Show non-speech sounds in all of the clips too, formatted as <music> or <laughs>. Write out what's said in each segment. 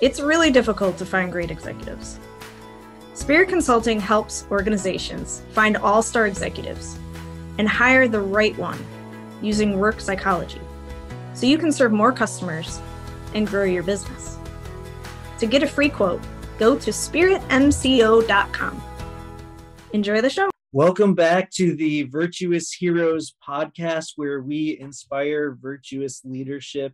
It's really difficult to find great executives. Spirit Consulting helps organizations find all star executives and hire the right one using work psychology so you can serve more customers and grow your business. To get a free quote, go to spiritmco.com. Enjoy the show. Welcome back to the Virtuous Heroes podcast, where we inspire virtuous leadership.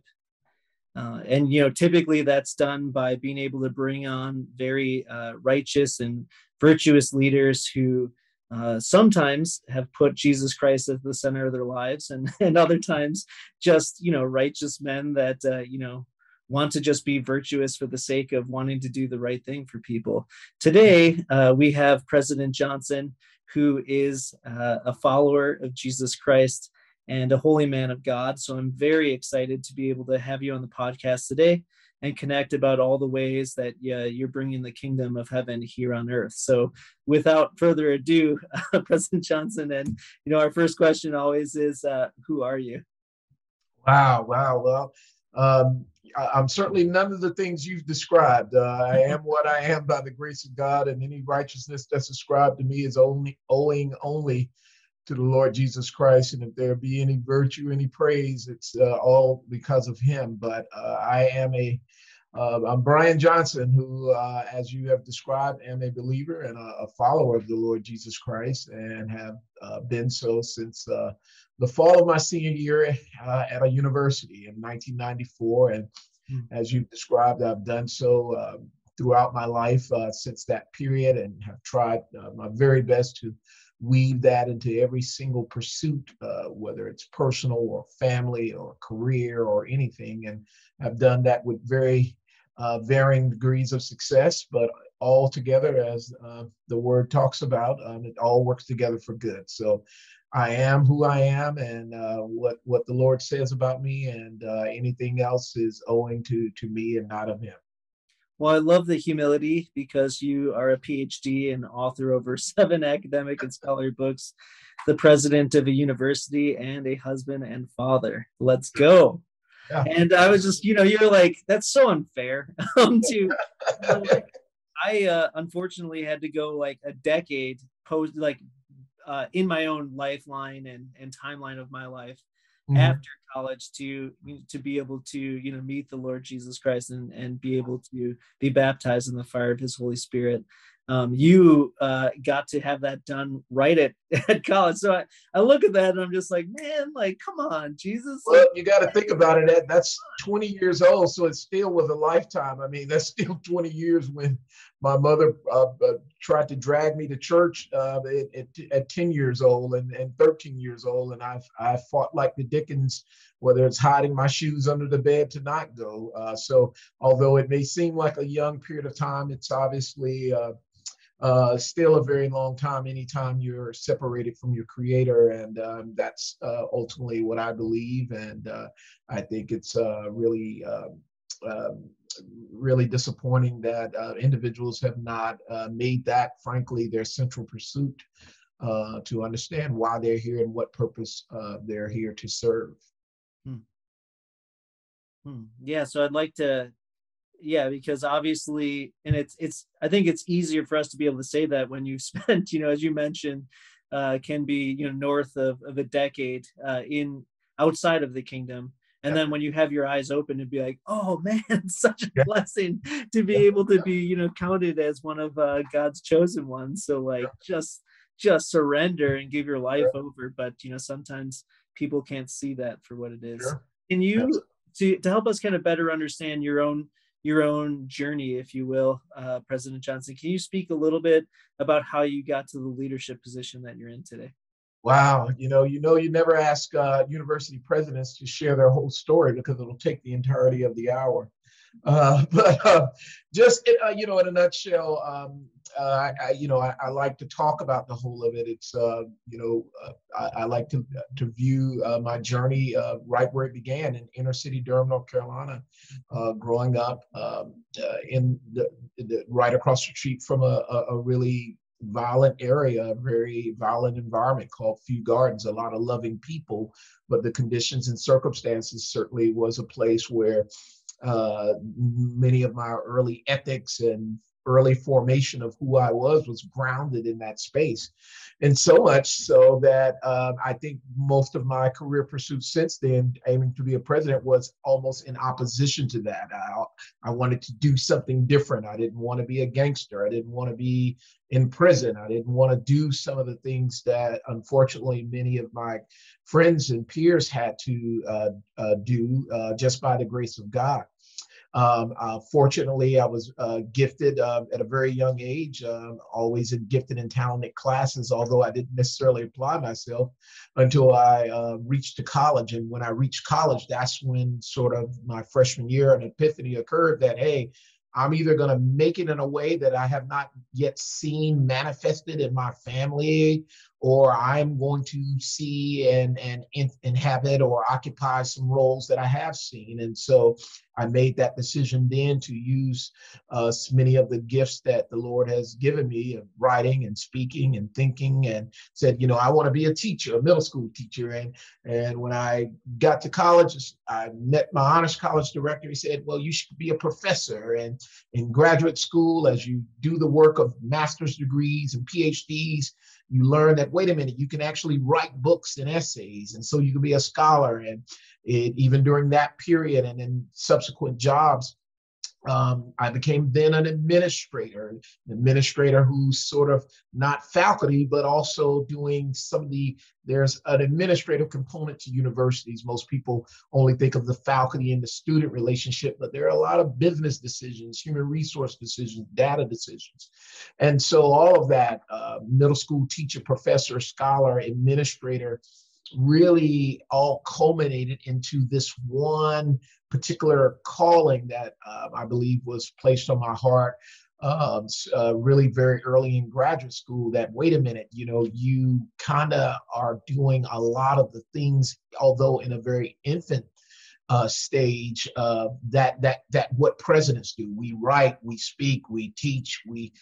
Uh, and you know, typically that's done by being able to bring on very uh, righteous and virtuous leaders who uh, sometimes have put Jesus Christ at the center of their lives, and <laughs> and other times just you know righteous men that uh, you know want to just be virtuous for the sake of wanting to do the right thing for people. Today uh, we have President Johnson who is uh, a follower of Jesus Christ and a holy man of God. So I'm very excited to be able to have you on the podcast today and connect about all the ways that yeah, you're bringing the kingdom of heaven here on earth. So without further ado, uh, <laughs> President Johnson, and you know, our first question always is, uh, who are you? Wow, wow. Well, um, I'm certainly none of the things you've described. Uh, I am <laughs> what I am by the grace of God, and any righteousness that's ascribed to me is only owing only to the Lord Jesus Christ. And if there be any virtue, any praise, it's uh, all because of Him. But uh, I am a uh, I'm Brian Johnson, who, uh, as you have described, am a believer and a, a follower of the Lord Jesus Christ, and have uh, been so since the fall of my senior year uh, at a university in 1994. And mm. as you've described, I've done so uh, throughout my life uh, since that period and have tried uh, my very best to weave that into every single pursuit, uh, whether it's personal or family or career or anything. And I've done that with very uh, varying degrees of success, but all together, as the word talks about, um, it all works together for good. So I am who I am, and uh, what what the Lord says about me, and uh, anything else is owing to to me and not of Him. Well, I love the humility because you are a PhD and author over <laughs> seven academic and scholarly books, the president of a university, and a husband and father. Let's go. Yeah. And I was just, you know, you're like, that's so unfair. <laughs> um, to, I uh, unfortunately had to go like a decade post, like uh, in my own lifeline and, and timeline of my life mm-hmm. after college to to be able to you know meet the Lord Jesus Christ and and be able to be baptized in the fire of His Holy Spirit um, you uh, got to have that done right at, <laughs> at college. So I, I look at that and I'm just like, man, like, come on, Jesus. Well, you got to think about it. That, that's 20 years old. So it's still with a lifetime. I mean, that's still 20 years when my mother uh, uh, tried to drag me to church uh, at, at, at, 10 years old and, and 13 years old. And I've, I fought like the Dickens, whether it's hiding my shoes under the bed to not go. Uh, so although it may seem like a young period of time, it's obviously uh, uh, still a very long time anytime you're separated from your creator and um, that's ultimately what i believe and i think it's really um, um, really disappointing that uh, individuals have not uh, made that frankly their central pursuit to understand why they're here and what purpose they're here to serve hmm. Hmm. yeah so i'd like to yeah because obviously and it's it's i think it's easier for us to be able to say that when you've <laughs> spent you know as you mentioned uh can be you know north of, of a decade uh in outside of the kingdom and yeah. then when you have your eyes open and be like oh <laughs> man <laughs> such a yeah. blessing to be yeah. able to be you know counted as one of uh god's chosen ones so like just just surrender and give your life over but you know sometimes people can't see that for what it is sure. can you to, to help us kind of better understand your own your own journey, if you will, uh, President Johnson. Can you speak a little bit about how you got to the leadership position that you're in today? Wow, you know, you know, you never ask uh, university presidents to share their whole story because it'll take the entirety of the hour. Uh, <laughs> but uh, just uh, you know, in a nutshell, um, uh, I, you know, I, I, like to talk about the whole of it. It's, uh, you know, I, I, like to to view my journey right where it began in inner city Durham, North Carolina, growing up um, in the, the, right across the street from a, a, a, really violent area, a very violent environment called Few Gardens. A lot of loving people, but the conditions and circumstances certainly was a place where uh, many of my early ethics and early formation of who I was was grounded in that space. And so much so that uh, I think most of my career pursuits since then, aiming to be a president, was almost in opposition to that. I, I wanted to do something different. I didn't want to be a gangster. I didn't want to be in prison. I didn't want to do some of the things that unfortunately many of my friends and peers had to uh, uh, do uh, just by the grace of God. Um, uh, fortunately, I was uh, gifted uh, at a very young age, um, always in gifted and talented classes, although I didn't necessarily apply myself until I uh, reached to college. And when I reached college, that's when sort of my freshman year an epiphany occurred that, hey, I'm either going to make it in a way that I have not yet seen manifested in my family, or I'm going to see and, and inhabit or occupy some roles that I have seen. And so I made that decision then to use uh, many of the gifts that the Lord has given me of writing and speaking and thinking, and said, you know, I want to be a teacher, a middle school teacher. And and when I got to college, I met my honors college director. He said, well, you should be a professor. And in graduate school, as you do the work of master's degrees and PhDs, you learn that wait a minute you can actually write books and essays and so you can be a scholar and it, even during that period and in subsequent jobs um, I became then an administrator, an administrator who's sort of not faculty, but also doing some of the, there's an administrative component to universities. Most people only think of the faculty and the student relationship, but there are a lot of business decisions, human resource decisions, data decisions. And so all of that, uh, middle school teacher, professor, scholar, administrator, really all culminated into this one particular calling that uh, I believe was placed on my heart um, uh, really very early in graduate school that wait a minute you know you kind of are doing a lot of the things although in a very infant uh, stage uh, that that that what presidents do. We write we speak we teach we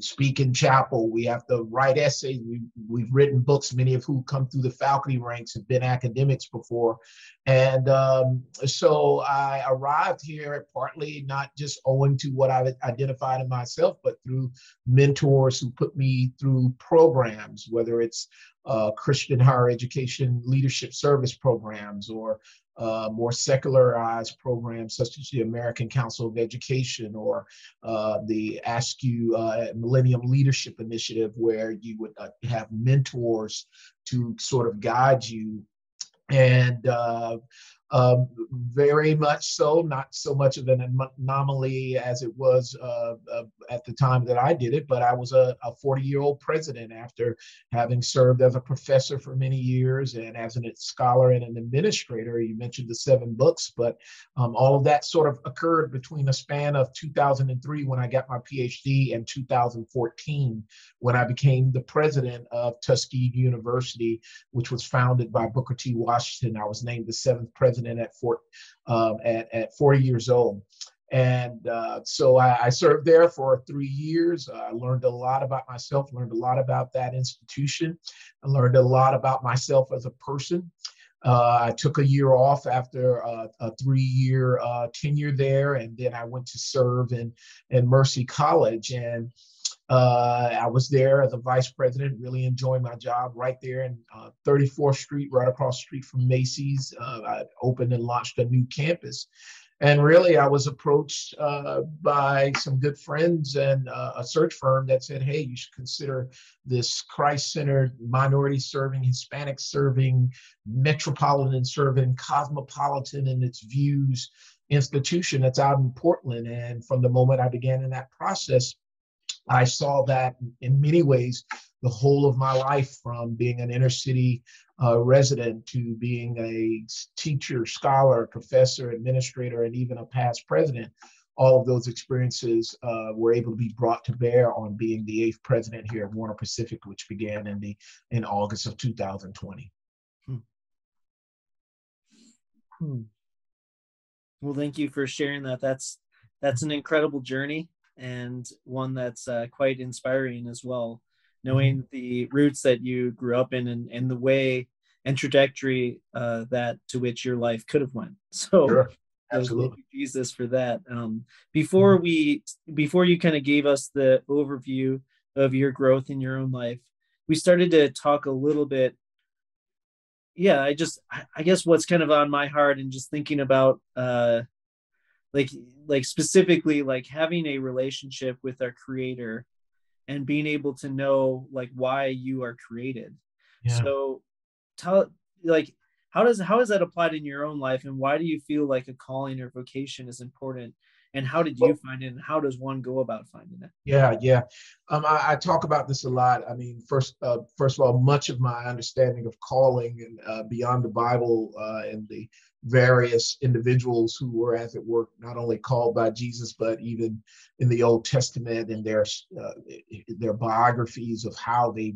speak in chapel. We have to write essays. We, we've written books. Many of who come through the faculty ranks have been academics before. And um, so I arrived here partly not just owing to what I've identified in myself, but through mentors who put me through programs, whether it's uh, Christian higher education leadership service programs or uh, more secularized programs such as the American Council of Education or uh, the ASCU uh, Millennium Leadership Initiative, where you would uh, have mentors to sort of guide you. And uh, um, very much so, not so much of an anomaly as it was uh, uh, at the time that I did it, but I was a 40 year old president after having served as a professor for many years and as a scholar and an administrator. You mentioned the seven books, but um, all of that sort of occurred between a span of 2003 when I got my PhD and 2014 when I became the president of Tuskegee University, which was founded by Booker T. Washington. I was named the seventh president president at um, at, at 40 years old. And uh, so I, I, served there for three years. Uh, I learned a lot about myself, learned a lot about that institution. I learned a lot about myself as a person. Uh, I took a year off after uh, a three-year uh, tenure there, and then I went to serve in in Mercy College. And uh, I was there as a vice president, really enjoying my job right there in uh, 34th Street, right across the street from Macy's. Uh, I opened and launched a new campus. And really, I was approached uh, by some good friends and uh, a search firm that said, hey, you should consider this Christ centered, minority serving, Hispanic serving, metropolitan serving, cosmopolitan in its views institution that's out in Portland. And from the moment I began in that process, I saw that in many ways the whole of my life from being an inner city uh, resident to being a teacher, scholar, professor, administrator, and even a past president. All of those experiences uh, were able to be brought to bear on being the eighth president here at Warner Pacific, which began in the in August of 2020. Hmm. Hmm. Well, thank you for sharing that. That's that's an incredible journey and one that's uh, quite inspiring as well knowing mm-hmm. the roots that you grew up in and, and the way and trajectory uh, that to which your life could have went <laughs> so sure. Absolutely, Jesus, for that. Um, before mm-hmm. we, before you kind of gave us the overview of your growth in your own life, we started to talk a little bit. Yeah, I just, I guess what's kind of on my heart and just thinking about, uh, like, like specifically, like having a relationship with our Creator, and being able to know like why you are created. Yeah. So, tell like how does how is that applied in your own life and why do you feel like a calling or vocation is important and how did you well, find it and how does one go about finding it yeah yeah um, I, I, talk about this a lot i mean first uh, first of all much of my understanding of calling and uh, beyond the bible uh, and the various individuals who were as it were not only called by jesus but even in the old testament and their uh, their biographies of how they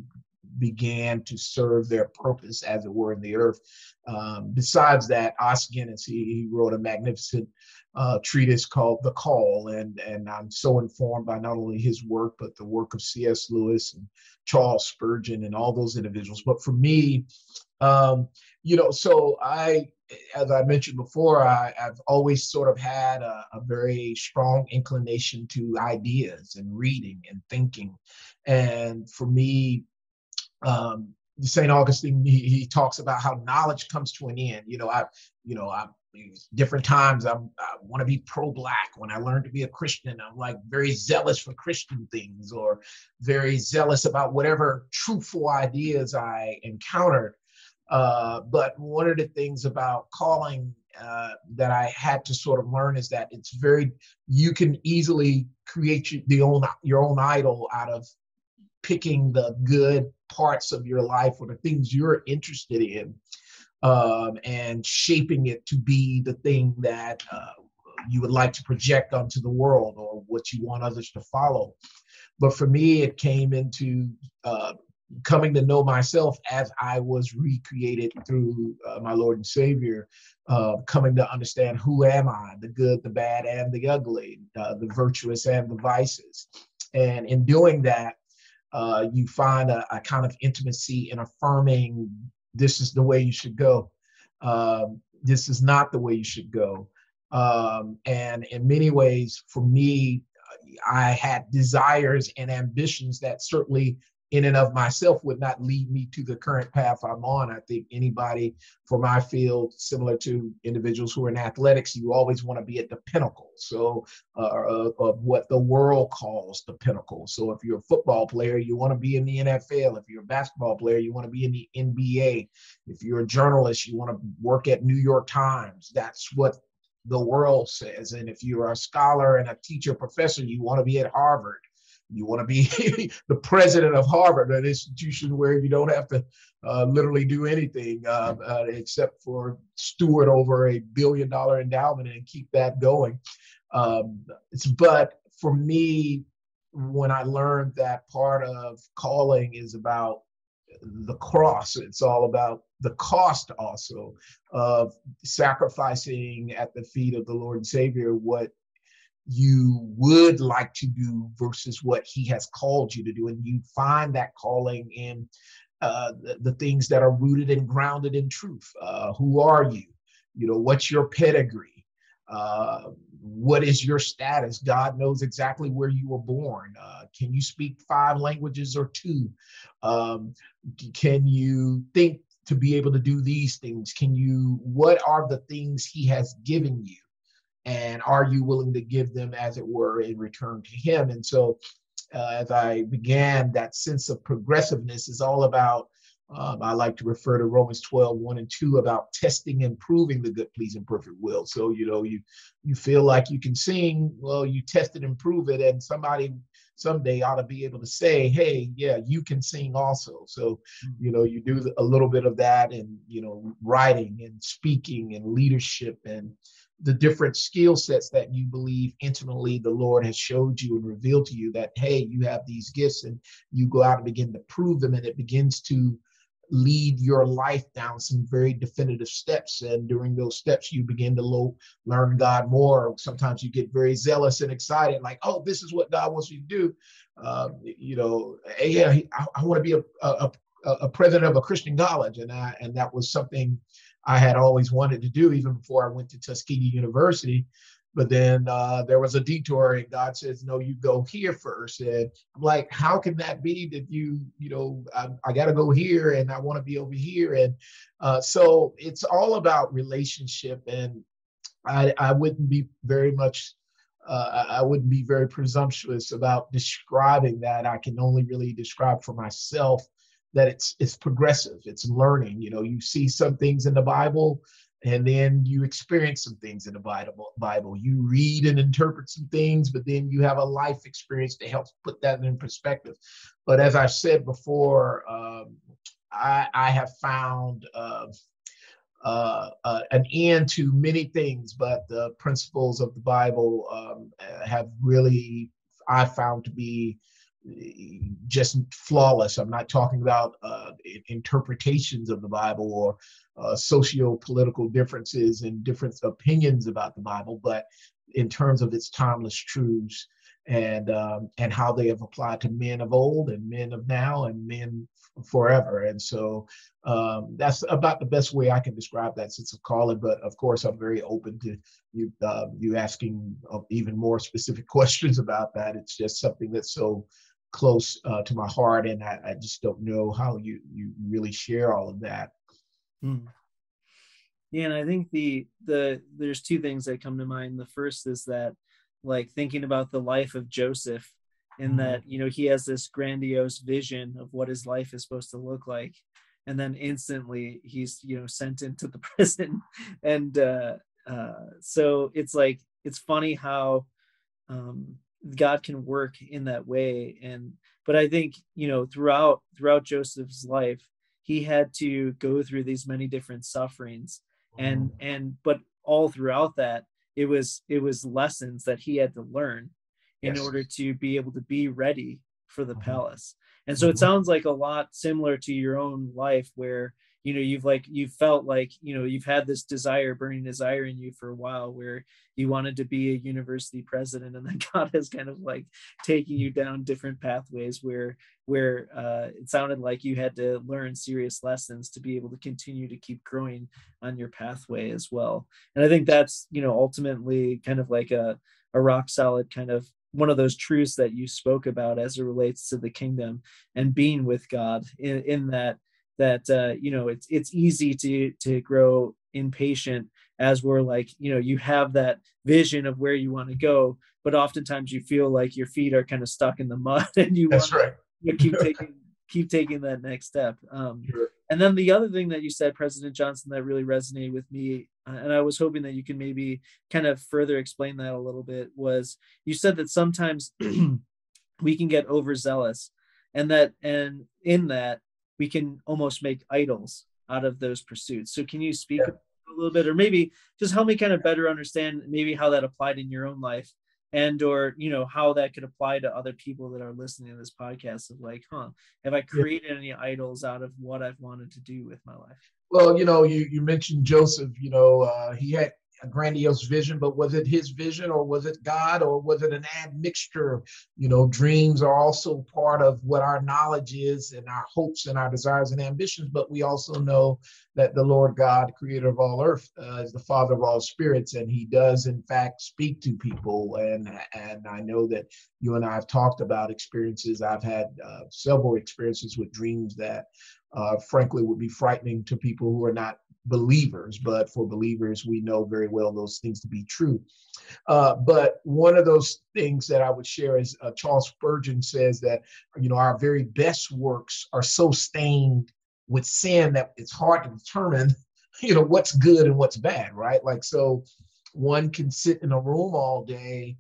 began to serve their purpose, as it were, in the earth. Um, besides that, Os Guinness, he, he wrote a magnificent uh, treatise called The Call, and and I'm so informed by not only his work but the work of C.S. Lewis and Charles Spurgeon and all those individuals. But for me, um, you know, so I, as I mentioned before, I, have always sort of had a, a very strong inclination to ideas and reading and thinking, and for me, um, St. Augustine, he, he talks about how knowledge comes to an end. You know, I, you know, I different times I'm, I want to be pro-black. When I learned to be a Christian, I'm like very zealous for Christian things or very zealous about whatever truthful ideas I encountered. Uh, but one of the things about calling uh, that I had to sort of learn is that it's very you can easily create the own your own idol out of picking the good parts of your life or the things you're interested in um, and shaping it to be the thing that uh, you would like to project onto the world or what you want others to follow. But for me, it came into uh, coming to know myself as I was recreated through uh, my Lord and Savior, uh, coming to understand who am I, the good, the bad, and the ugly, uh, the virtuous and the vices. And in doing that, uh, you find a, a, kind of intimacy in affirming this is the way you should go. Um, this is not the way you should go. Um, and in many ways, for me, I had desires and ambitions that certainly in and of myself would not lead me to the current path I'm on. I think anybody for my field, similar to individuals who are in athletics, you always want to be at the pinnacle. So uh, of what the world calls the pinnacle. So if you're a football player, you want to be in the NFL. If you're a basketball player, you want to be in the NBA. If you're a journalist, you want to work at New York Times. That's what the world says. And if you're a scholar and a teacher, professor, you want to be at Harvard. You want to be <laughs> the president of Harvard, an institution where you don't have to uh, literally do anything uh, uh, except for steward over a billion dollar endowment and keep that going. Um, but for me, when I learned that part of calling is about the cross, it's all about the cost also of sacrificing at the feet of the Lord and Savior what you would like to do versus what he has called you to do. And you find that calling in uh, the, the, things that are rooted and grounded in truth. Uh, who are you? You know, what's your pedigree? Uh, what is your status? God knows exactly where you were born. Uh, can you speak five languages or two? Um, can you think to be able to do these things? Can you, what are the things he has given you? And are you willing to give them as it were in return to him? And so uh, as i began that sense of progressiveness is all about um, i like to refer to romans 12 1 and 2 about testing and proving the good pleasing perfect will. So you know you you feel like you can sing well you test it and prove it and somebody someday ought to be able to say hey yeah you can sing also. So you know you do a little bit of that and you know writing and speaking and leadership and the different skill sets that you believe intimately the Lord has showed you and revealed to you that, hey, you have these gifts and you go out and begin to prove them and it begins to lead your life down some very definitive steps. And during those steps, you begin to lo- learn God more. Sometimes you get very zealous and excited, like, oh, this is what God wants you to do. Uh, you know, yeah, I, I want to be a, a, a, a president of a Christian college, and I and that was something I had always wanted to do even before I went to Tuskegee University. But then uh, there was a detour, and God says, "No, you go here first. And I'm like, "How can that be? That you, you know, I, I got to go here, and I want to be over here." And uh, so it's all about relationship, and I, I wouldn't be very much. Uh, I wouldn't be very presumptuous about describing that. I can only really describe for myself that it's it's progressive. It's learning. You know, you see some things in the Bible and then you experience some things in the Bible. Bible. You read and interpret some things, but then you have a life experience that helps put that in perspective. But as I said before, um, I, I, have found uh, uh, uh, an end to many things, but the principles of the Bible um, have really, I found to be just flawless. I'm not talking about uh, interpretations of the Bible or uh, socio-political differences and different opinions about the Bible, but in terms of its timeless truths and um, and how they have applied to men of old and men of now and men forever. And so um, that's about the best way I can describe that sense of calling. But of course, I'm very open to you uh, you asking uh, even more specific <laughs> questions about that. It's just something that's so close uh, to my heart, and I, I, just don't know how you you really share all of that. Mm. Yeah, and I think the the there's two things that come to mind. The first is that like thinking about the life of Joseph, in mm. that you know he has this grandiose vision of what his life is supposed to look like, and then instantly he's you know sent into the <laughs> prison, and uh, uh, so it's like it's funny how um, God can work in that way. And but I think you know throughout throughout Joseph's life, he had to go through these many different sufferings, and mm-hmm. and but all throughout that, it was it was lessons that he had to learn in yes. order to be able to be ready for the mm-hmm. palace. And so it mm-hmm. sounds like a lot similar to your own life where you know you've like you've felt like you know you've had this desire burning desire in you for a while where you wanted to be a university president and then <laughs> god has kind of like taking you down different pathways where where uh, it sounded like you had to learn serious lessons to be able to continue to keep growing on your pathway as well. And i think that's you know ultimately kind of like a, a rock solid kind of one of those truths that you spoke about as it relates to the kingdom and being with god in, in that that uh, you know it's it's easy to to grow impatient as we're like you know you have that vision of where you want to go but oftentimes you feel like your feet are kind of stuck in the mud <laughs> and you that's want right to keep taking keep taking that next step um, sure. and then the other thing that you said president johnson that really resonated with me uh, and i was hoping that you can maybe kind of further explain that a little bit was you said that sometimes <clears throat> we can get overzealous and that and in that we can almost make idols out of those pursuits. So can you speak yeah. a little bit or maybe just help me kind of better understand maybe how that applied in your own life and or you know how that could apply to other people that are listening to this podcast of like huh have i created yeah. any idols out of what i've wanted to do with my life well you know you, you mentioned joseph you know uh, he had a grandiose vision, but was it his vision or was it God or was it an admixture? You know, dreams are also part of what our knowledge is and our hopes and our desires and ambitions, but we also know that the Lord God, creator of all earth, uh, is the father of all spirits, and he does in fact speak to people. And, and I know that you and I have talked about experiences. I've had uh, several experiences with dreams that uh, frankly would be frightening to people who are not believers, but for believers, we know very well those things to be true. Uh, but one of those things that I would share is uh, Charles Spurgeon says that, you know, our very best works are so stained with sin that it's hard to determine, <laughs> you know, what's good and what's bad, right? Like, so one can sit in a room all day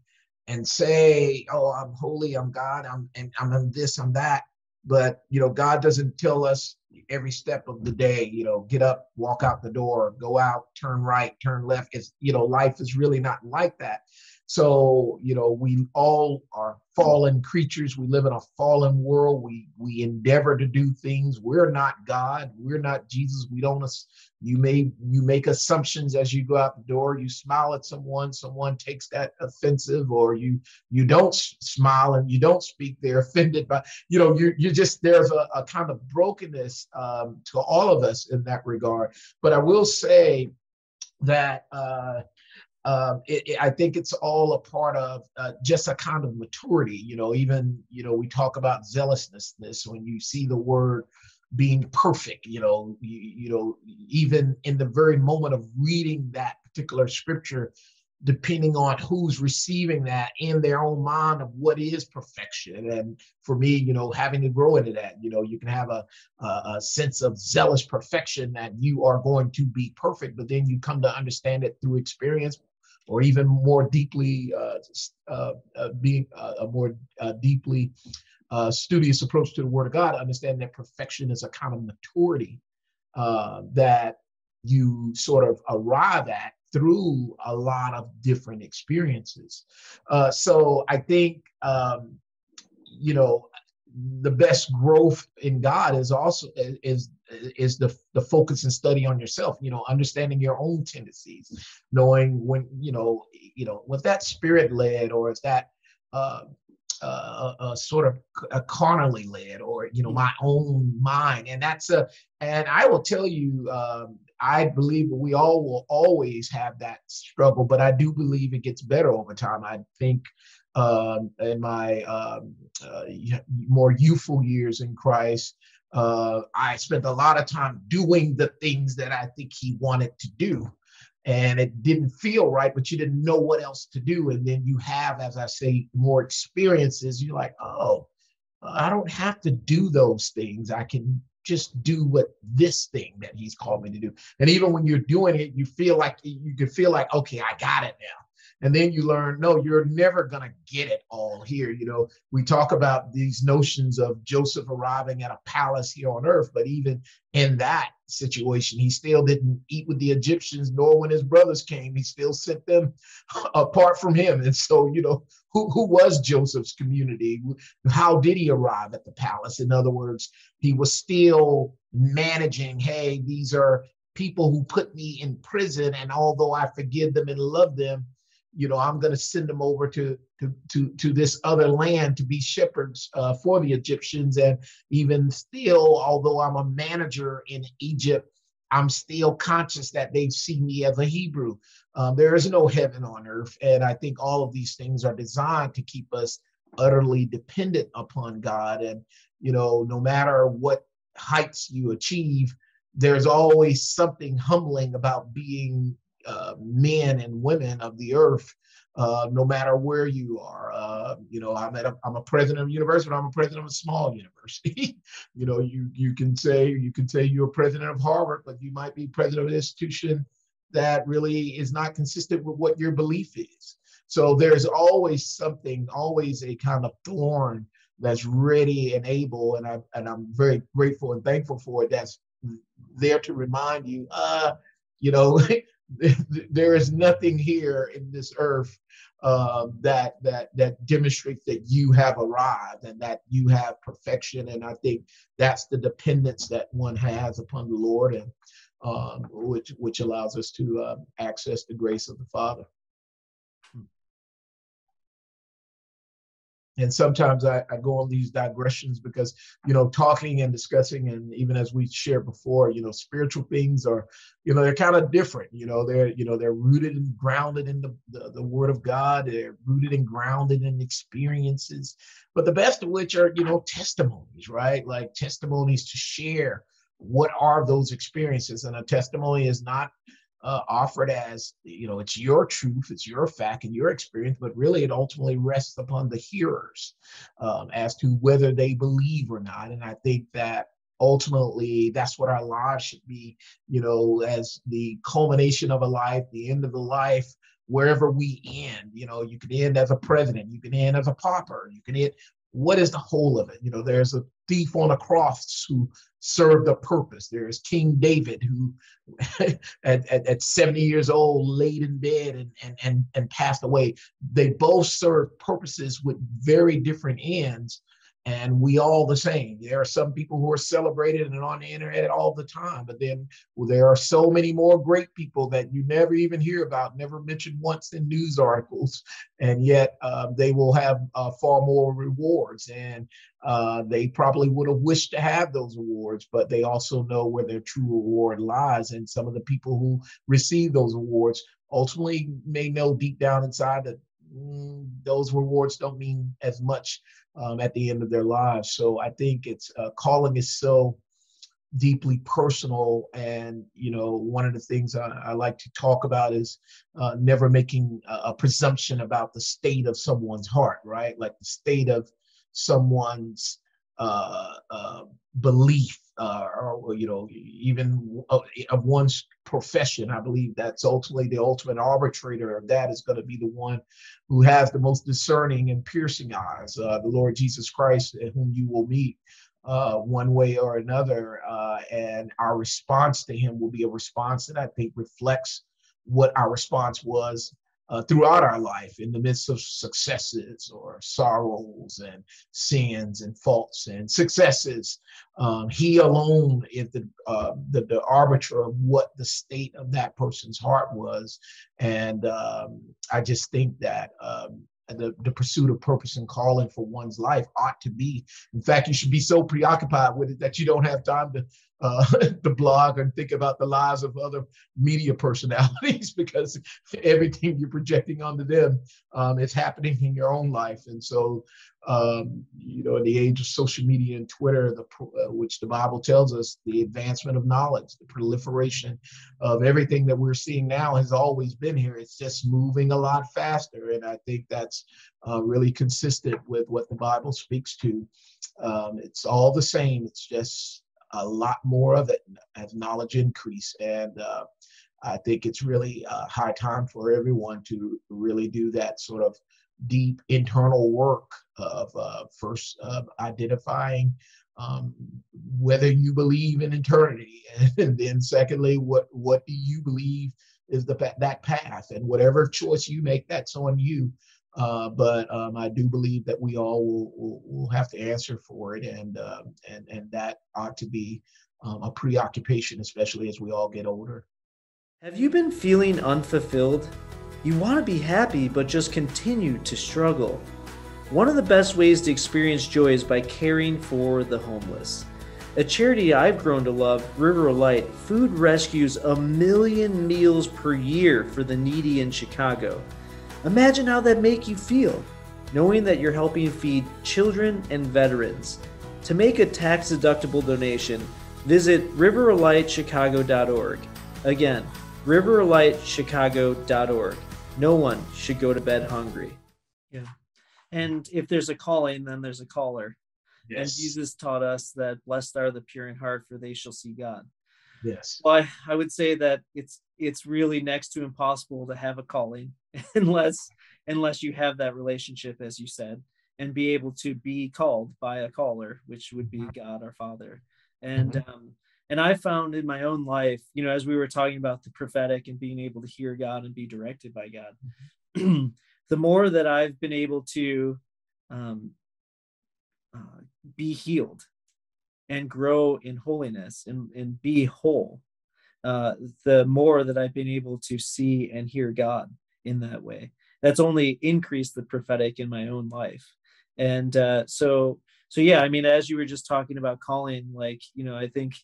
and say, oh, I'm holy, I'm God, I'm, and I'm this, I'm that. But, you know, God doesn't tell us every step of the day you know get up walk out the door go out turn right turn left. It's you know life is really not like that so you know we all are fallen creatures. We live in a fallen world. We we endeavor to do things. We're not god. We're not jesus. We don't you may you make assumptions as you go out the door. You smile at someone. Someone takes that offensive or you you don't smile and you don't speak. They're offended by you know you you just there's a, a kind of brokenness um, to all of us in that regard. But i will say that uh um, it, it, I think it's all a part of uh, just a kind of maturity. You know, even you know we talk about zealousness. This when you see the word being perfect. You know, you, you know even in the very moment of reading that particular scripture, depending on who's receiving that in their own mind of what is perfection. And for me, you know, having to grow into that, you know, you can have a, a, a, sense of zealous perfection that you are going to be perfect, but then you come to understand it through experience or even more deeply uh, uh, uh being uh, a more deeply studious approach to the Word of God, understanding that perfection is a kind of maturity that you sort of arrive at through a lot of different experiences. so I think, um, you know, the best growth in God is also is is the the focus and study on yourself. You know, understanding your own tendencies, knowing when you know you know was that spirit led or is that uh, uh, uh, sort of a carnally led or you know my own mind and that's a and i will tell you um, i believe we all will always have that struggle but i do believe it gets better over time i think um, in my um, uh, more youthful years in Christ, uh, I spent a lot of time doing the things that I think He wanted to do. And it didn't feel right, but you didn't know what else to do. And then you have, as I say, more experiences. You're like, oh, I don't have to do those things. I can just do what this thing that he's called me to do. And even when you're doing it, you feel like you can feel like, okay, I got it now and then you learn no you're never going to get it all here you know. We talk about these notions of joseph arriving at a palace here on earth but even in that situation he still didn't eat with the egyptians nor when his brothers came he still sent them <laughs> apart from him. And so you know who, who was joseph's community? How did he arrive at the palace? In other words he was still managing hey these are people who put me in prison and although i forgive them and love them you know, I'm going to send them over to, to, to, to this other land to be shepherds uh, for the Egyptians. And even still, although I'm a manager in Egypt, I'm still conscious that they see me as a Hebrew. Um, there is no heaven on earth. And I think all of these things are designed to keep us utterly dependent upon God. And, you know, no matter what heights you achieve, there's always something humbling about being uh, men and women of the earth, uh, no matter where you are. Uh, you know, I'm at a, I'm a president of a university, but I'm a president of a small university. <laughs> you know, you you can say you can say you're president of Harvard, but you might be president of an institution that really is not consistent with what your belief is. So there's always something, always a kind of thorn that's ready and able, and I and I'm very grateful and thankful for it. That's there to remind you, uh, you know, <laughs> <laughs> there is nothing here in this earth uh, that that that demonstrates that you have arrived and that you have perfection. And I think that's the dependence that one has upon the Lord, and um, which which allows us to uh, access the grace of the Father. And sometimes I, I, go on these digressions because you know talking and discussing and even as we shared before you know spiritual things are you know they're kind of different you know they're you know they're rooted and grounded in the, the, the word of god they're rooted and grounded in experiences but the best of which are you know testimonies right? Like testimonies to share what are those experiences and a testimony is not uh, offered as you know it's your truth it's your fact and your experience but really it ultimately rests upon the hearers um, as to whether they believe or not. And i think that ultimately that's what our lives should be you know as the culmination of a life the end of the life wherever we end. You know you can end as a president you can end as a pauper you can end what is the whole of it? You know, there's a thief on a cross who served a purpose. There's King David who, <laughs> at, at, at 70 years old, laid in bed and, and, and, and passed away. They both served purposes with very different ends, and we all the same. There are some people who are celebrated and on the internet all the time, but then well, there are so many more great people that you never even hear about, never mentioned once in news articles, and yet uh, they will have uh, far more rewards. And uh, they probably would have wished to have those awards, but they also know where their true reward lies. And some of the people who receive those awards ultimately may know deep down inside that mm, those rewards don't mean as much um, at the end of their lives. So I think it's uh, calling is so deeply personal. And, you know, one of the things I, I like to talk about is uh, never making a, a, presumption about the state of someone's heart, right? Like the state of someone's uh, uh belief uh, or you know even of one's profession i believe that's ultimately the ultimate arbitrator of that is going to be the one who has the most discerning and piercing eyes uh, the lord jesus christ whom you will meet uh, one way or another uh, and our response to him will be a response that i think reflects what our response was uh, throughout our life in the midst of successes or sorrows and sins and faults and successes. Um, he alone is the, uh, the, the arbiter of what the state of that person's heart was, and um, I just think that. Um, the, the pursuit of purpose and calling for one's life ought to be. In fact, you should be so preoccupied with it that you don't have time to uh, <laughs> the blog and think about the lives of other media personalities <laughs> because everything you're projecting onto them um, is happening in your own life. And so, um, you know, in the age of social media and Twitter, the, uh, which the Bible tells us, the advancement of knowledge, the proliferation of everything that we're seeing now has always been here. It's just moving a lot faster. And I think that's uh, really consistent with what the Bible speaks to. Um, it's all the same. It's just a lot more of it as knowledge increase. And uh, I think it's really uh, high time for everyone to really do that sort of deep internal work of uh, first identifying um, whether you believe in eternity, <laughs> and then secondly, what what do you believe is the that path, and whatever choice you make, that's on you. Uh, but um, I do believe that we all will, will, will have to answer for it, and uh, and and that ought to be um, a preoccupation, especially as we all get older. Have you been feeling unfulfilled? You want to be happy, but just continue to struggle. One of the best ways to experience joy is by caring for the homeless. A charity I've grown to love, River Light, food rescues a million meals per year for the needy in Chicago. Imagine how that make you feel, knowing that you're helping feed children and veterans. To make a tax-deductible donation, visit riverlightchicago.org. Again, riverlightchicago.org. No one should go to bed hungry. Yeah. And if there's a calling, then there's a caller. Yes. And Jesus taught us that blessed are the pure in heart, for they shall see God. Yes. Well, I, I would say that it's it's really next to impossible to have a calling <laughs> unless unless you have that relationship, as you said, and be able to be called by a caller, which would be mm-hmm. God our Father. And mm-hmm. um, and I found in my own life, you know, as we were talking about the prophetic and being able to hear God and be directed by God, <clears throat> the more that I've been able to um, uh, be healed and grow in holiness and, and be whole, uh, the more that I've been able to see and hear God in that way. That's only increased the prophetic in my own life. And uh, so, so yeah, I mean, as you were just talking about calling, like, you know, I think,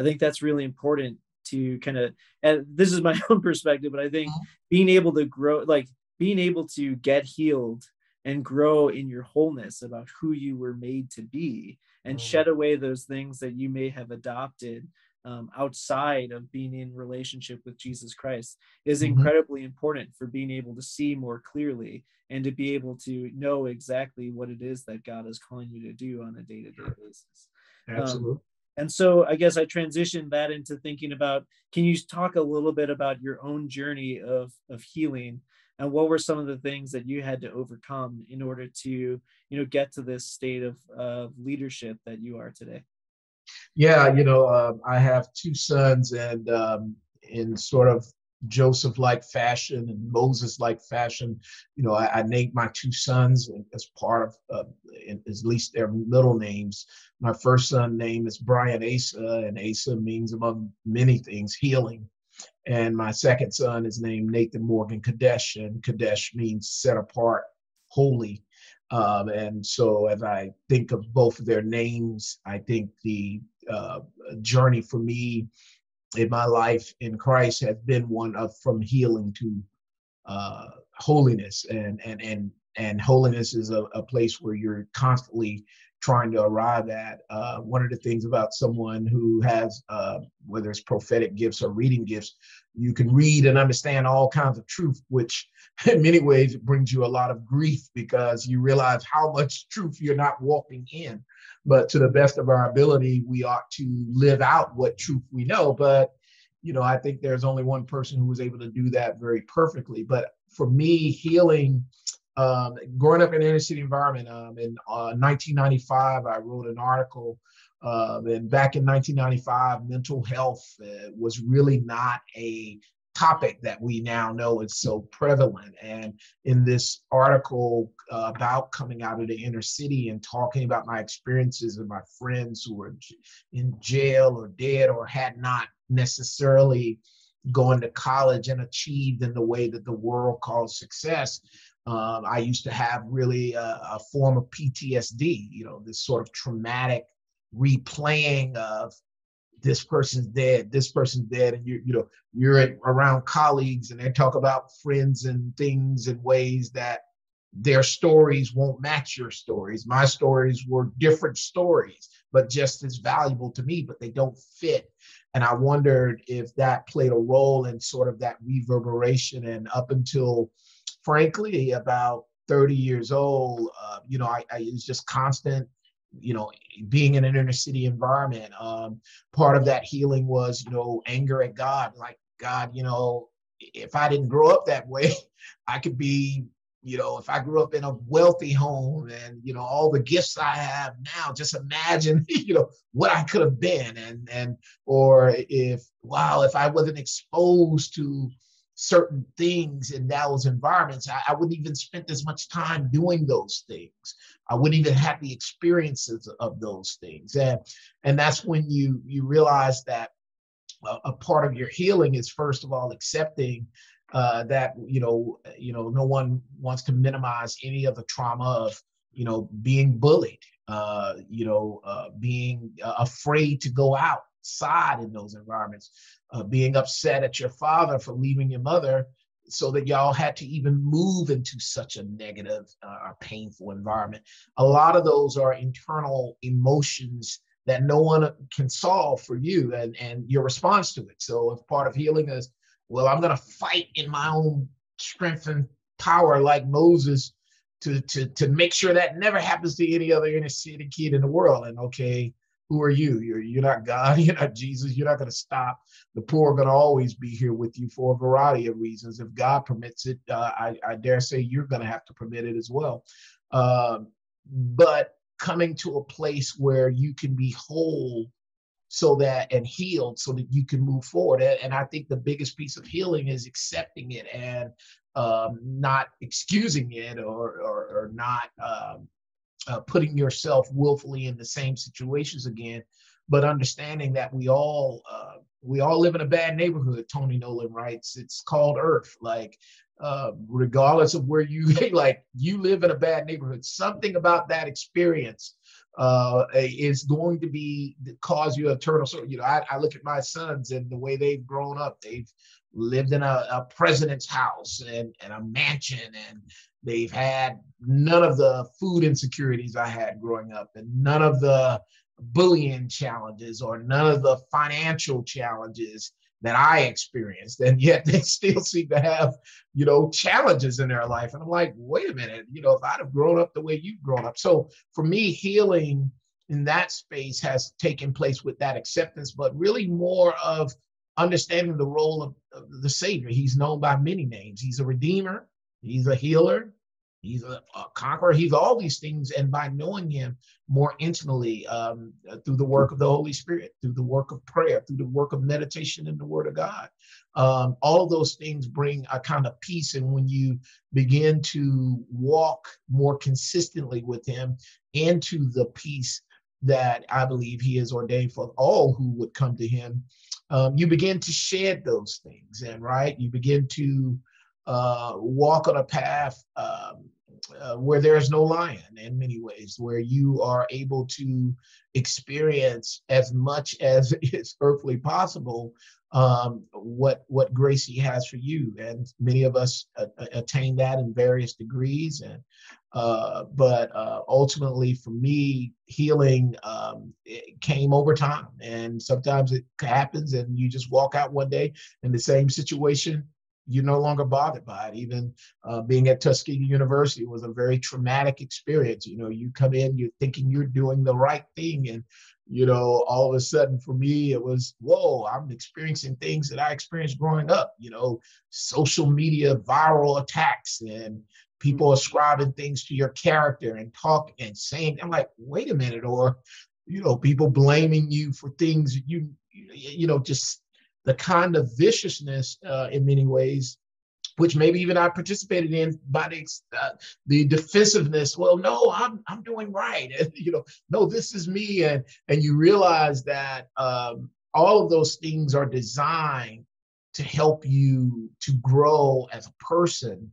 I think that's really important to kind of, and this is my <laughs> own perspective, but I think mm-hmm. being able to grow, like being able to get healed and grow in your wholeness about who you were made to be and mm. shed away those things that you may have adopted um, outside of being in relationship with Jesus Christ is mm-hmm. incredibly important for being able to see more clearly and to be able to know exactly what it is that God is calling you to do on a day-to-day basis. Absolutely. Um, and so I guess I transitioned that into thinking about can you talk a little bit about your own journey of of healing? And what were some of the things that you had to overcome in order to you know get to this state of, of leadership that you are today? Yeah you know uh, i have two sons and um, in sort of Joseph like fashion and Moses like fashion. You know, I, I, named my two sons as part of, uh, in, at least their middle names. My first son name is Brian Asa, and Asa means, among many things, healing. And my second son is named Nathan Morgan Kadesh, and Kadesh means set apart, holy. Um, and so as I think of both of their names, I think the uh, journey for me in my life in Christ has been one of from healing to uh, holiness, and and and and holiness is a, a place where you're constantly trying to arrive at. Uh, one of the things about someone who has, uh, whether it's prophetic gifts or reading gifts, you can read and understand all kinds of truth, which <laughs> in many ways brings you a lot of grief because you realize how much truth you're not walking in. But to the best of our ability, we ought to live out what truth we know. But you know, I think there's only one person who was able to do that very perfectly. But for me, healing um, growing up in an inner city environment, um, in uh, 1995, I wrote an article. Uh, and back in 1995, mental health uh, was really not a topic that we now know is so prevalent. And in this article uh, about coming out of the inner city and talking about my experiences and my friends who were in jail or dead or had not necessarily gone to college and achieved in the way that the world calls success, um, I used to have really a, a, form of PTSD, you know, this sort of traumatic replaying of this person's dead, this person's dead, and you you know you're around colleagues and they talk about friends and things in ways that their stories won't match your stories. My stories were different stories, but just as valuable to me, but they don't fit. And I wondered if that played a role in sort of that reverberation. And up until frankly, about 30 years old, uh, you know, I, I was just constant, you know, being in an inner city environment. Um, part of that healing was, you know, anger at God. Like, God, you know, if I didn't grow up that way, <laughs> I could be, you know, if I grew up in a wealthy home and, you know, all the gifts I have now, just imagine, <laughs> you know, what I could have been. And, and, or if, wow, if I wasn't exposed to, certain things in those environments, I, I, wouldn't even spend as much time doing those things. I wouldn't even have the experiences of those things. And, and that's when you, you realize that a, a part of your healing is first of all accepting uh, that you know you know no one wants to minimize any of the trauma of you know being bullied uh, you know uh, being uh, afraid to go outside in those environments uh, being upset at your father for leaving your mother so that y'all had to even move into such a negative uh, or painful environment. A lot of those are internal emotions that no one can solve for you and, and your response to it. So if part of healing is, well, I'm going to fight in my own strength and power like Moses to, to, to make sure that never happens to any other inner city kid in the world. And okay, who are you? You're, you're not God, <laughs> you're not Jesus, you're not going to stop. The poor are going to always be here with you for a variety of reasons. If God permits it, uh, I, I, dare say you're going to have to permit it as well. Um, but coming to a place where you can be whole so that and healed so that you can move forward. And, and I think the biggest piece of healing is accepting it and um, not excusing it or, or, or not um, uh, putting yourself willfully in the same situations again, but understanding that we all uh, we all live in a bad neighborhood. Tony Nolan writes, it's called Earth. Like uh, regardless of where you <laughs> like, you live in a bad neighborhood. Something about that experience uh, is going to be cause you eternal. So you know, I, I look at my sons and the way they've grown up. They've lived in a, a president's house and, and a mansion and they've had none of the food insecurities I had growing up and none of the bullying challenges or none of the financial challenges that I experienced. And yet they <laughs> still seem to have, you know, challenges in their life. And I'm like, wait a minute, you know, if I'd have grown up the way you've grown up. So for me, healing in that space has taken place with that acceptance, but really more of understanding the role of, of the Savior. He's known by many names. He's a redeemer, He's a healer. He's a, a, conqueror. He's all these things. And by knowing him more intimately um, through the work of the Holy Spirit, through the work of prayer, through the work of meditation in the Word of God, um, all of those things bring a kind of peace. And when you begin to walk more consistently with him into the peace that I believe he has ordained for all who would come to him, um, you begin to shed those things. And right, you begin to uh, walk on a path um, uh, where there is no lion in many ways, where you are able to experience as much as <laughs> is earthly possible um, what what Gracie has for you. And many of us uh, attain that in various degrees. And uh, but uh, ultimately, for me, healing um, came over time. And sometimes it happens, and you just walk out one day in the same situation you're no longer bothered by it. Even uh, being at Tuskegee University was a very traumatic experience. You know, you come in, you're thinking you're doing the right thing, and you know, all of a sudden for me, it was, whoa, I'm experiencing things that I experienced growing up. You know, social media viral attacks and people mm-hmm. ascribing things to your character and talk and saying, I'm like, wait a minute, or you know, people blaming you for things you you know just the kind of viciousness uh, in many ways which maybe even I participated in by the, uh, the defensiveness. Well, no, I'm I'm doing right, <laughs> and you know, no, this is me, and and you realize that um, all of those things are designed to help you to grow as a person,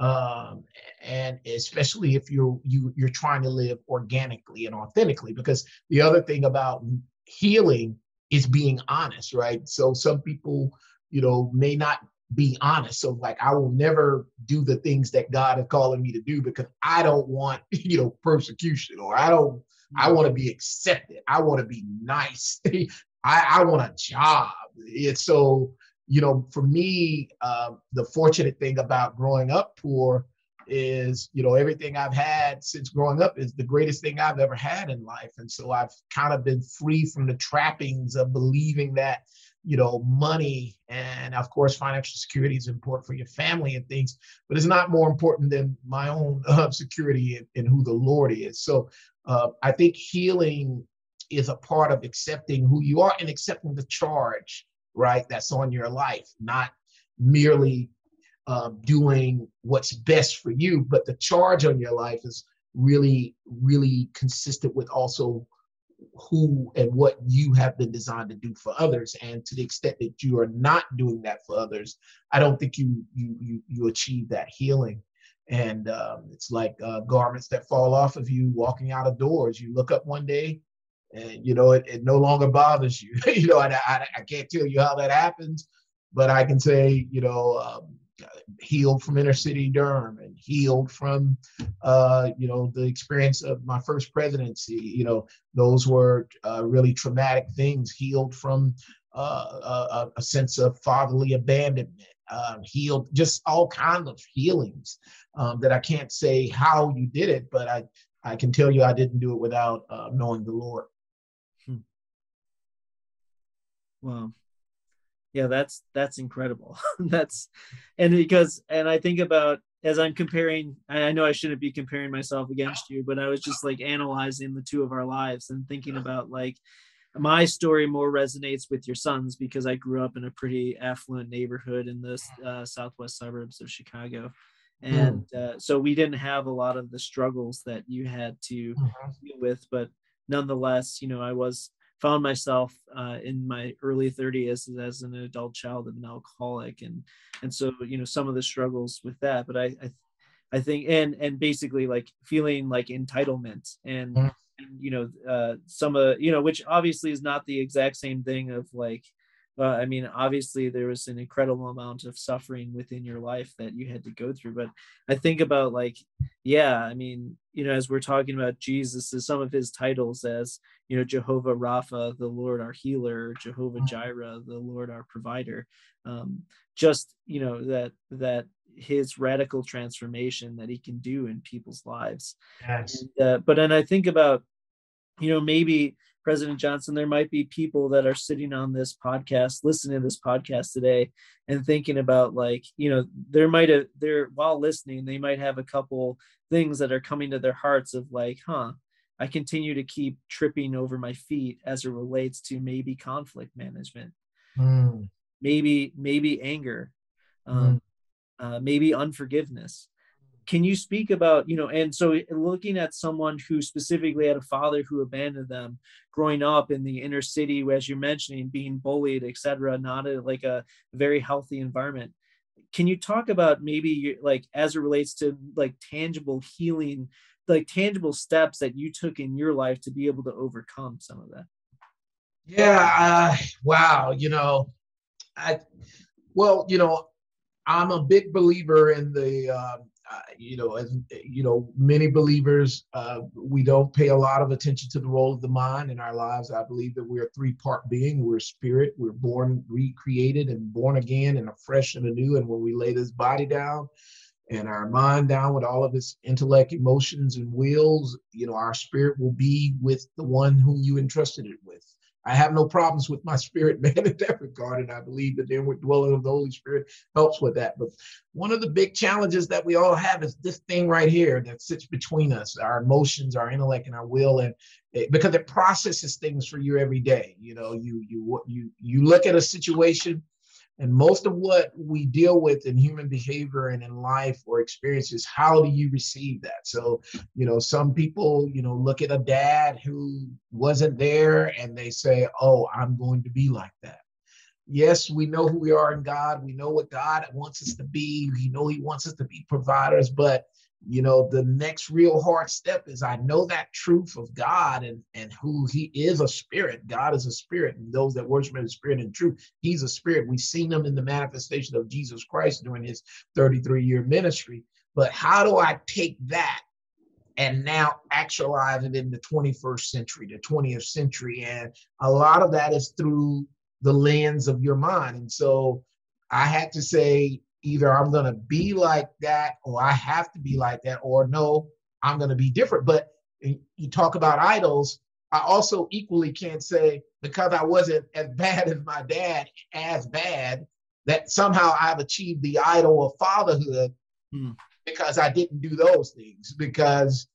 um, and especially if you're you you're trying to live organically and authentically. Because the other thing about healing is being honest, right? So some people, you know, may not be honest. So like I will never do the things that God is calling me to do because I don't want, <laughs> you know, persecution or I don't I want to be accepted. I want to be nice. <laughs> I, I want a job. It's so, you know, for me, uh, the fortunate thing about growing up poor is you know everything i've had since growing up is the greatest thing i've ever had in life and so i've kind of been free from the trappings of believing that you know money and of course financial security is important for your family and things but it's not more important than my own <laughs> uh, security and, and, who the lord is. So uh, i think healing is a part of accepting who you are and accepting the charge right that's on your life not merely uh, doing what's best for you, but the charge on your life is really, really consistent with also who and what you have been designed to do for others. And to the extent that you are not doing that for others, I don't think you you you, you achieve that healing. And um, it's like uh, garments that fall off of you walking out of doors. You look up one day, and you know it, it no longer bothers you. <laughs> you know, I, I, I can't tell you how that happens, but I can say, you know, um, healed from inner city Durham and healed from, uh, you know, the experience of my first presidency. You know, those were uh, really traumatic things. Healed from uh, a, a, sense of fatherly abandonment. Um, healed just all kinds of healings um, that I can't say how you did it, but I I can tell you I didn't do it without uh, knowing the Lord. Hmm. Wow yeah that's that's incredible <laughs> that's and because and i think about as i'm comparing i know i shouldn't be comparing myself against you but i was just like analyzing the two of our lives and thinking about like my story more resonates with your sons because i grew up in a pretty affluent neighborhood in the uh, southwest suburbs of chicago hmm. and uh, so we didn't have a lot of the struggles that you had to mm-hmm. deal with but nonetheless you know i was found myself uh, in my early 30s as, an adult child of an alcoholic and and so you know some of the struggles with that but i i, I think and and basically like feeling like entitlement and, mm. and you know uh some of you know which obviously is not the exact same thing of like uh, I mean, obviously there was an incredible amount of suffering within your life that you had to go through. But I think about like, yeah, I mean, you know, as we're talking about Jesus, some of his titles as, you know, Jehovah Rapha, the Lord our healer, Jehovah mm-hmm. Jireh, the Lord our provider. Um, just, you know, that that his radical transformation that he can do in people's lives. Yes. And, uh, but then I think about, you know, maybe President Johnson, there might be people that are sitting on this podcast, listening to this podcast today, and thinking about like, you know, there might have they're while listening, they might have a couple things that are coming to their hearts of like, huh, I continue to keep tripping over my feet as it relates to maybe conflict management, mm. maybe maybe anger, um, mm. uh, maybe unforgiveness can you speak about you know and so looking at someone who specifically had a father who abandoned them growing up in the inner city as you're mentioning being bullied etc not a, like a very healthy environment can you talk about maybe like as it relates to like tangible healing like tangible steps that you took in your life to be able to overcome some of that? Yeah uh, wow you know i well you know i'm a big believer in the um, you know, as you know, many believers, uh, we don't pay a lot of attention to the role of the mind in our lives. I believe that we're a three-part being. We're spirit. We're born, recreated, and born again, and afresh and anew. And when we lay this body down and our mind down with all of its intellect, emotions, and wills, you know, our spirit will be with the one whom you entrusted it with. I have no problems with my spirit <laughs> man in that regard, and I believe that the inward dwelling of the Holy Spirit helps with that. But one of the big challenges that we all have is this thing right here that sits between us, our emotions, our intellect, and our will, and it, because it processes things for you every day. You know, you you you you look at a situation and most of what we deal with in human behavior and in life or experiences, how do you receive that? So, you know, some people, you know, look at a dad who wasn't there and they say, oh, I'm going to be like that. Yes, we know who we are in God. We know what God wants us to be. We know He wants us to be providers, but you know the next real hard step is i know that truth of god and and who he is a spirit. God is a spirit and those that worship him in spirit and truth he's a spirit. We've seen him in the manifestation of jesus christ during his 33 year ministry. But how do i take that and now actualize it in the 21st century the 20th century? And a lot of that is through the lens of your mind. And so i had to say either I'm going to be like that or I have to be like that, or no, I'm going to be different. But you talk about idols. I also equally can't say because I wasn't as <laughs> bad as my dad, as bad, that somehow I've achieved the idol of fatherhood hmm. because I didn't do those things. Because,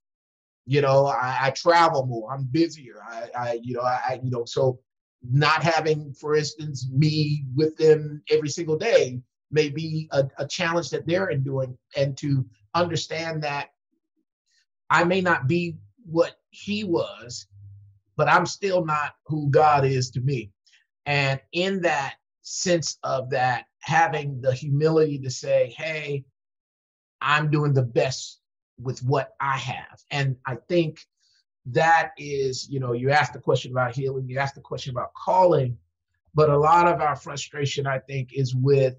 you know, I, I travel more, I'm busier. I, I you know, I, you know, so not having, for instance, me with them every single day may be a, a challenge that they're enduring and to understand that I may not be what he was, but I'm still not who God is to me. And in that sense of that, having the humility to say, hey, I'm doing the best with what I have. And I think that is, you know, you asked the question about healing, you asked the question about calling, but a lot of our frustration, I think, is with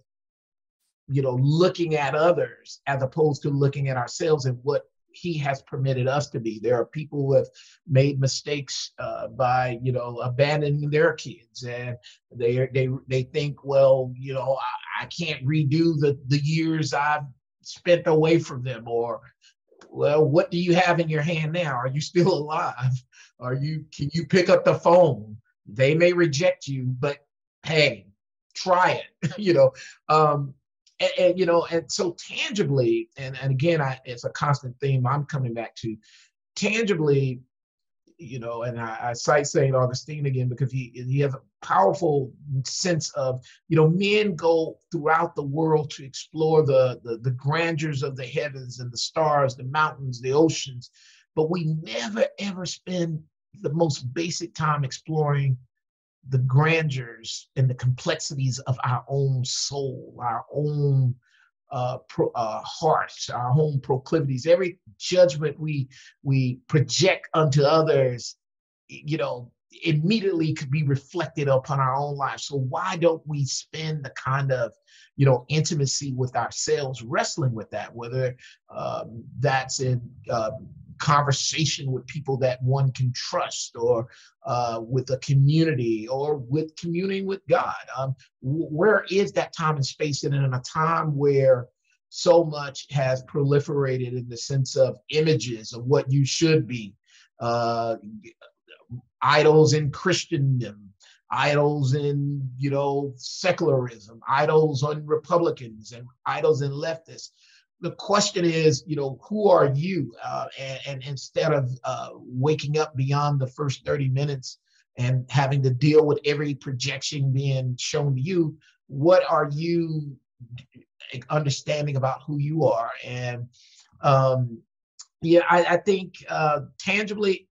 you know, looking at others as opposed to looking at ourselves and what he has permitted us to be. There are people who have made mistakes uh, by, you know, abandoning their kids, and they they they think, well, you know, I, I can't redo the the years I've spent away from them, or well, what do you have in your hand now? Are you still <laughs> alive? Are you can you pick up the phone? They may reject you, but hey, try it. <laughs> you know, um, and, and, you know, and so tangibly, and, and again, I, it's a constant theme I'm coming back to. Tangibly, you know, and I, I cite Saint Augustine again because he he has a powerful sense of, you know, men go throughout the world to explore the, the the grandeurs of the heavens and the stars, the mountains, the oceans, but we never ever spend the most basic time exploring the grandeurs and the complexities of our own soul, our own uh, pro, uh, hearts, our own proclivities, every judgment we we project unto others, you know, immediately could be reflected upon our own lives. So why don't we spend the kind of, you know, intimacy with ourselves, wrestling with that, whether um, that's in uh, conversation with people that one can trust or uh, with a community or with communing with God. Um, where is that time and space in, in a time where so much has proliferated in the sense of images of what you should be, uh, idols in Christendom, idols in you know secularism, idols on Republicans, and idols in leftists. The question is, you know, who are you? Uh, and, and, instead of uh, waking up beyond the first 30 minutes and having to deal with every projection being shown to you, what are you understanding about who you are? And um, yeah, I, I think uh, tangibly,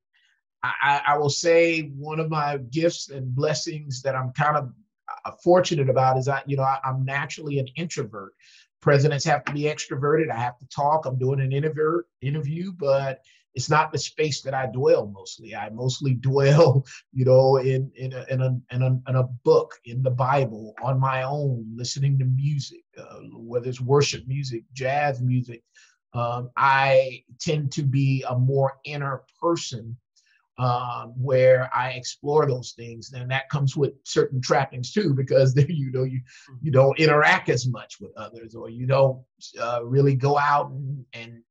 I, I, will say one of my gifts and blessings that I'm kind of uh, fortunate about is that you know I, am naturally an introvert. Presidents have to be extroverted. I have to talk. I'm doing an interview interview, but it's not the space that I dwell mostly. I mostly <laughs> dwell, you know, in in a, in a, in a, in a book, in the Bible, on my own, listening to music, uh, whether it's worship music, jazz music. Um, I tend to be a more inner person um, where I explore those things. And that comes with certain trappings too, because <laughs> then you know you mm-hmm. you don't interact as much with others, or you don't uh, really go out and, and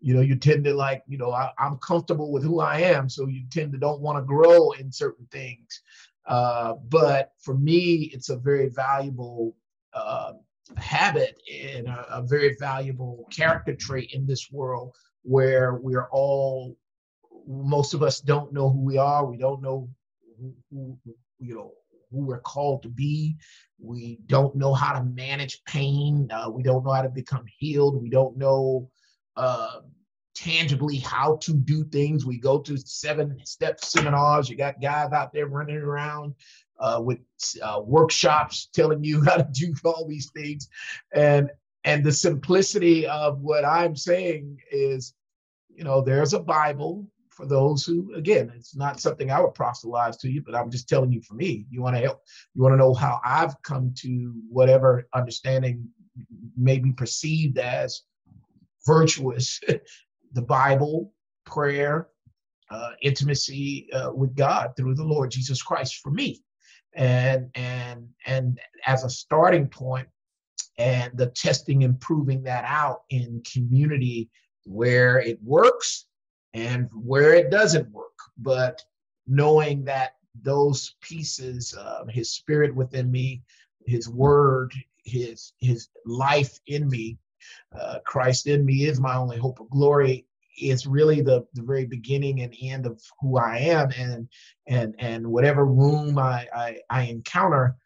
you know you tend to like you know I, am comfortable with who I am, so you tend to don't want to grow in certain things. Uh, but for me, it's a very valuable uh, habit and a, a very valuable character trait in this world where we're all most of us don't know who we are. We don't know who, who, you know who we're called to be. We don't know how to manage pain. Uh, we don't know how to become healed. We don't know uh, tangibly how to do things. We go to seven step seminars. You got guys out there running around uh, with uh, workshops telling you <laughs> how to do all these things, and and the simplicity of what I'm saying is, you know, there's a Bible for those who, again, it's not something I would proselytize to you, but I'm just telling you for me. You want to help, you want to know how I've come to whatever understanding may be perceived as virtuous <laughs> the Bible, prayer, uh, intimacy uh, with God through the Lord Jesus Christ for me. And, and, and as a starting point, and the testing and proving that out in community where it works and where it doesn't work, but knowing that those pieces, uh, his spirit within me, his word, his his life in me, uh, Christ in me is my only hope of glory. Is really the the very beginning and end of who I am, and and and whatever room I I, I encounter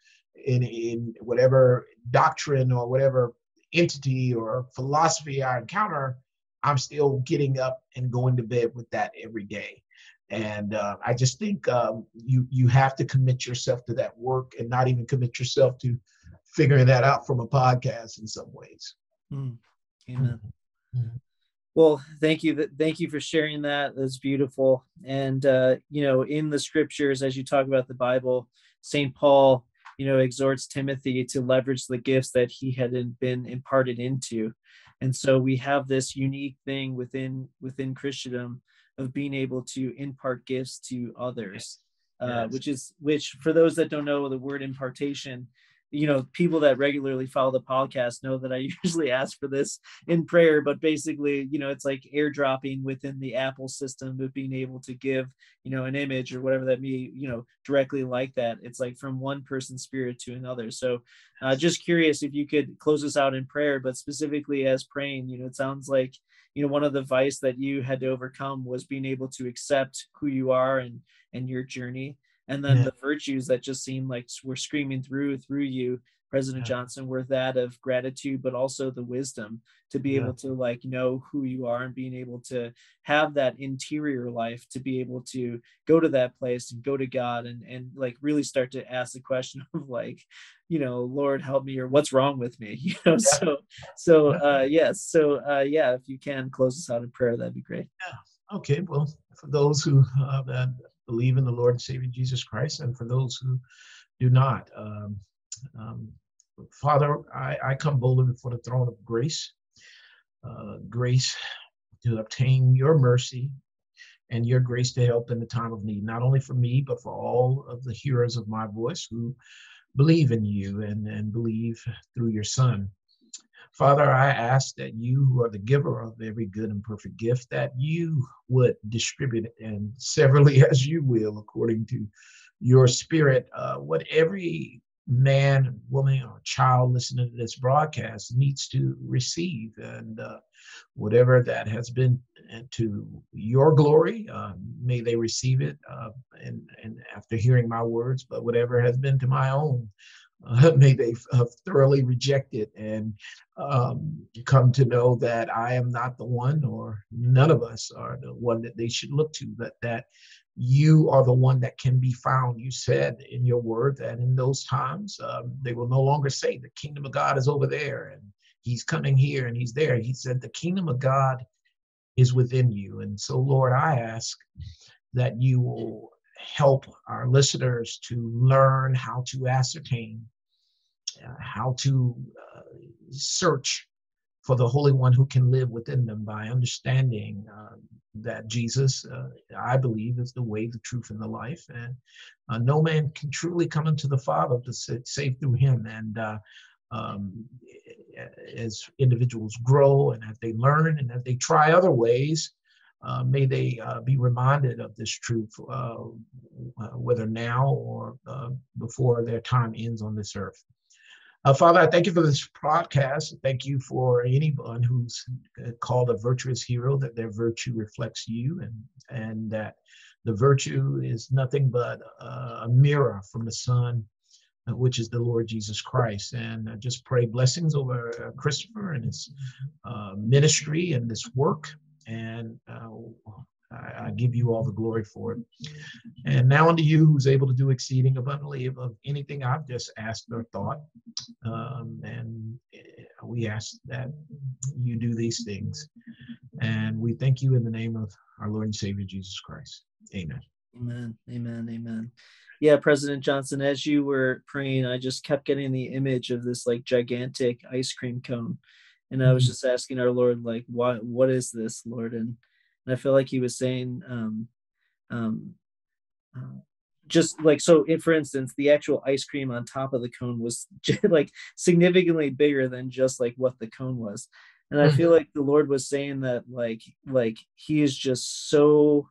in in whatever doctrine or whatever entity or philosophy I encounter, I'm still getting up and going to bed with that every day. And uh, I just think um, you you have to commit yourself to that work and not even commit yourself to figuring that out from a podcast in some ways. Mm. Amen. Mm-hmm. Well, thank you. Thank you for sharing that. That's beautiful. And uh, you know, in the scriptures, as you talk about the Bible, Saint Paul, you know, exhorts Timothy to leverage the gifts that he had been imparted into and so we have this unique thing within within christendom of being able to impart gifts to others uh, yes. which is which for those that don't know the word impartation you know people that regularly follow the podcast know that i <laughs> usually ask for this in prayer but basically you know it's like airdropping within the apple system of being able to give you know an image or whatever that may you know directly like that. It's like from one person's spirit to another. So uh, just curious if you could close us out in prayer but specifically as praying you know it sounds like you know one of the vice that you had to overcome was being able to accept who you are and and your journey and then yeah. the virtues that just seem like were screaming through through you president yeah. johnson were that of gratitude but also the wisdom to be yeah. able to like know who you are and being able to have that interior life to be able to go to that place and go to god and and like really start to ask the question <laughs> of like you know lord help me or what's wrong with me <laughs> you know so so uh yes so uh yeah if you can close us out in prayer that'd be great yeah okay well for those who have uh, believe in the Lord and Savior Jesus Christ, and for those who do not. Um, um, Father, I, I, come boldly before the throne of grace, uh, grace to obtain your mercy and your grace to help in the time of need, not only for me, but for all of the hearers of my voice who believe in you and, and believe through your Son. Father, I ask that you, who are the giver of every good and perfect gift, that you would distribute it and severally <laughs> as you will, according to your spirit, uh, what every man, woman, or child listening to this broadcast needs to receive. And uh, whatever that has been to your glory, uh, may they receive it. Uh, and, and after hearing my words, but whatever has been to my own, uh, <laughs> may they uh, thoroughly reject it and um, come to know that I am not the one, or none of us are the one that they should look to, but that you are the one that can be found. You said in your word that in those times um, they will no longer say the kingdom of God is over there and he's coming here and he's there. He said the kingdom of God is within you. And so, Lord, I ask that you will help our listeners to learn how to ascertain, how to uh, search for the Holy One who can live within them by understanding uh, that Jesus, uh, I believe, is the way, the truth, and the life. And uh, no man can truly come into the Father to save through him. And uh, um, as individuals grow and as they learn and as they try other ways, uh, may they be reminded of this truth, whether now or before their time ends on this earth. Uh, Father, I thank you for this podcast. Thank you for anyone who's uh, called a virtuous hero, that their virtue reflects you and, and that the virtue is nothing but a mirror from the Son, uh, which is the Lord Jesus Christ. And I just pray blessings over uh, Christopher and his uh, ministry and this work. And uh, I, I, give you all the glory for it. And now unto you who's able to do exceeding abundantly of anything I've just asked or thought. Um, and eh, we ask that you do these things. And we thank you in the name of our Lord and Savior Jesus Christ. Amen. Amen. Amen. Amen. Yeah, President Johnson, as you were praying, I just kept getting the image of this like gigantic ice cream cone. And I was mm-hmm. just asking our Lord, like, what what is this, Lord? And and I feel like he was saying, um, um, uh, just like so. If, for instance, the actual ice cream on top of the cone was <laughs> like significantly bigger than just like what the cone was, and I feel mm-hmm. like the Lord was saying that like like He is just so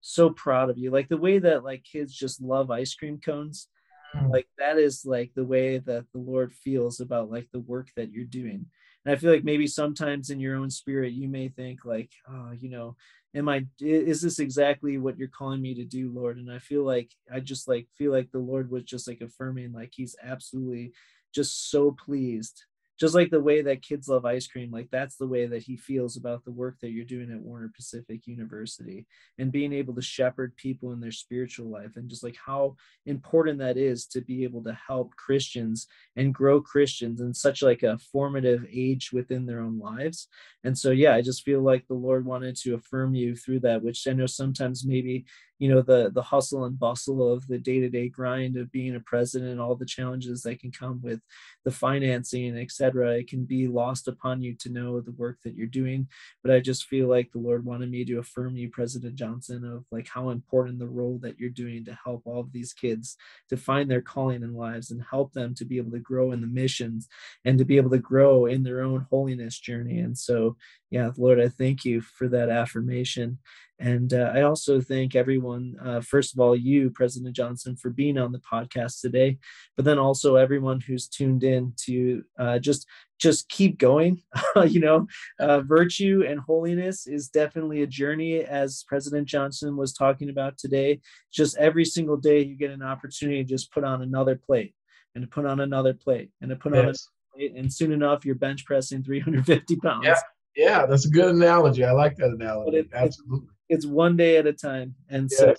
so proud of you, like the way that like kids just love ice cream cones mm. like that is like the way that the lord feels about like the work that you're doing and i feel like maybe sometimes in your own spirit you may think like oh you know am i is this exactly what you're calling me to do lord? And i feel like i just like feel like the lord was just like affirming like he's absolutely just so pleased just like the way that kids love ice cream like that's the way that he feels about the work that you're doing at warner pacific university and being able to shepherd people in their spiritual life and just like how important that is to be able to help christians and grow christians in such like a formative age within their own lives. And so yeah i just feel like the lord wanted to affirm you through that which i know sometimes maybe you know the the hustle and bustle of the day-to-day grind of being a president all the challenges that can come with the financing etc it can be lost upon you to know the work that you're doing. But i just feel like the lord wanted me to affirm you president johnson of like how important the role that you're doing to help all of these kids to find their calling in lives and help them to be able to grow in the missions and to be able to grow in their own holiness journey. And so yeah lord i thank you for that affirmation and uh, I also thank everyone, uh, first of all, you, President Johnson, for being on the podcast today, but then also everyone who's tuned in to uh, just just keep going. <laughs> you know, uh, virtue and holiness is definitely a journey, as President Johnson was talking about today. Just every single day, you get an opportunity to just put on another plate and to put on another plate and to put yes. on a plate, and soon enough, you're bench pressing 350 pounds. Yeah. Yeah, that's a good analogy. I like that analogy. It, Absolutely. it's one day at a time. And yes. so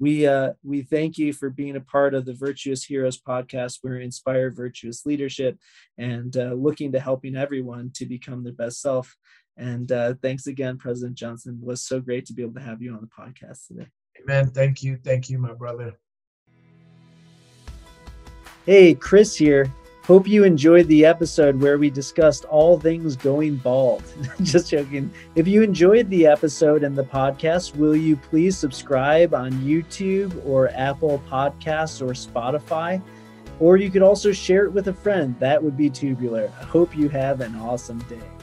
we uh we thank you for being a part of the virtuous heroes podcast. We're inspire virtuous leadership and uh, looking to helping everyone to become their best self. And uh, thanks again president johnson. It was so great to be able to have you on the podcast today. Amen. Thank you. Thank you my brother. Hey chris here Hope you enjoyed the episode where we discussed all things going bald. <laughs> Just joking. If you enjoyed the episode and the podcast, will you please subscribe on YouTube or Apple Podcasts or Spotify? Or you could also share it with a friend. That would be tubular. I hope you have an awesome day.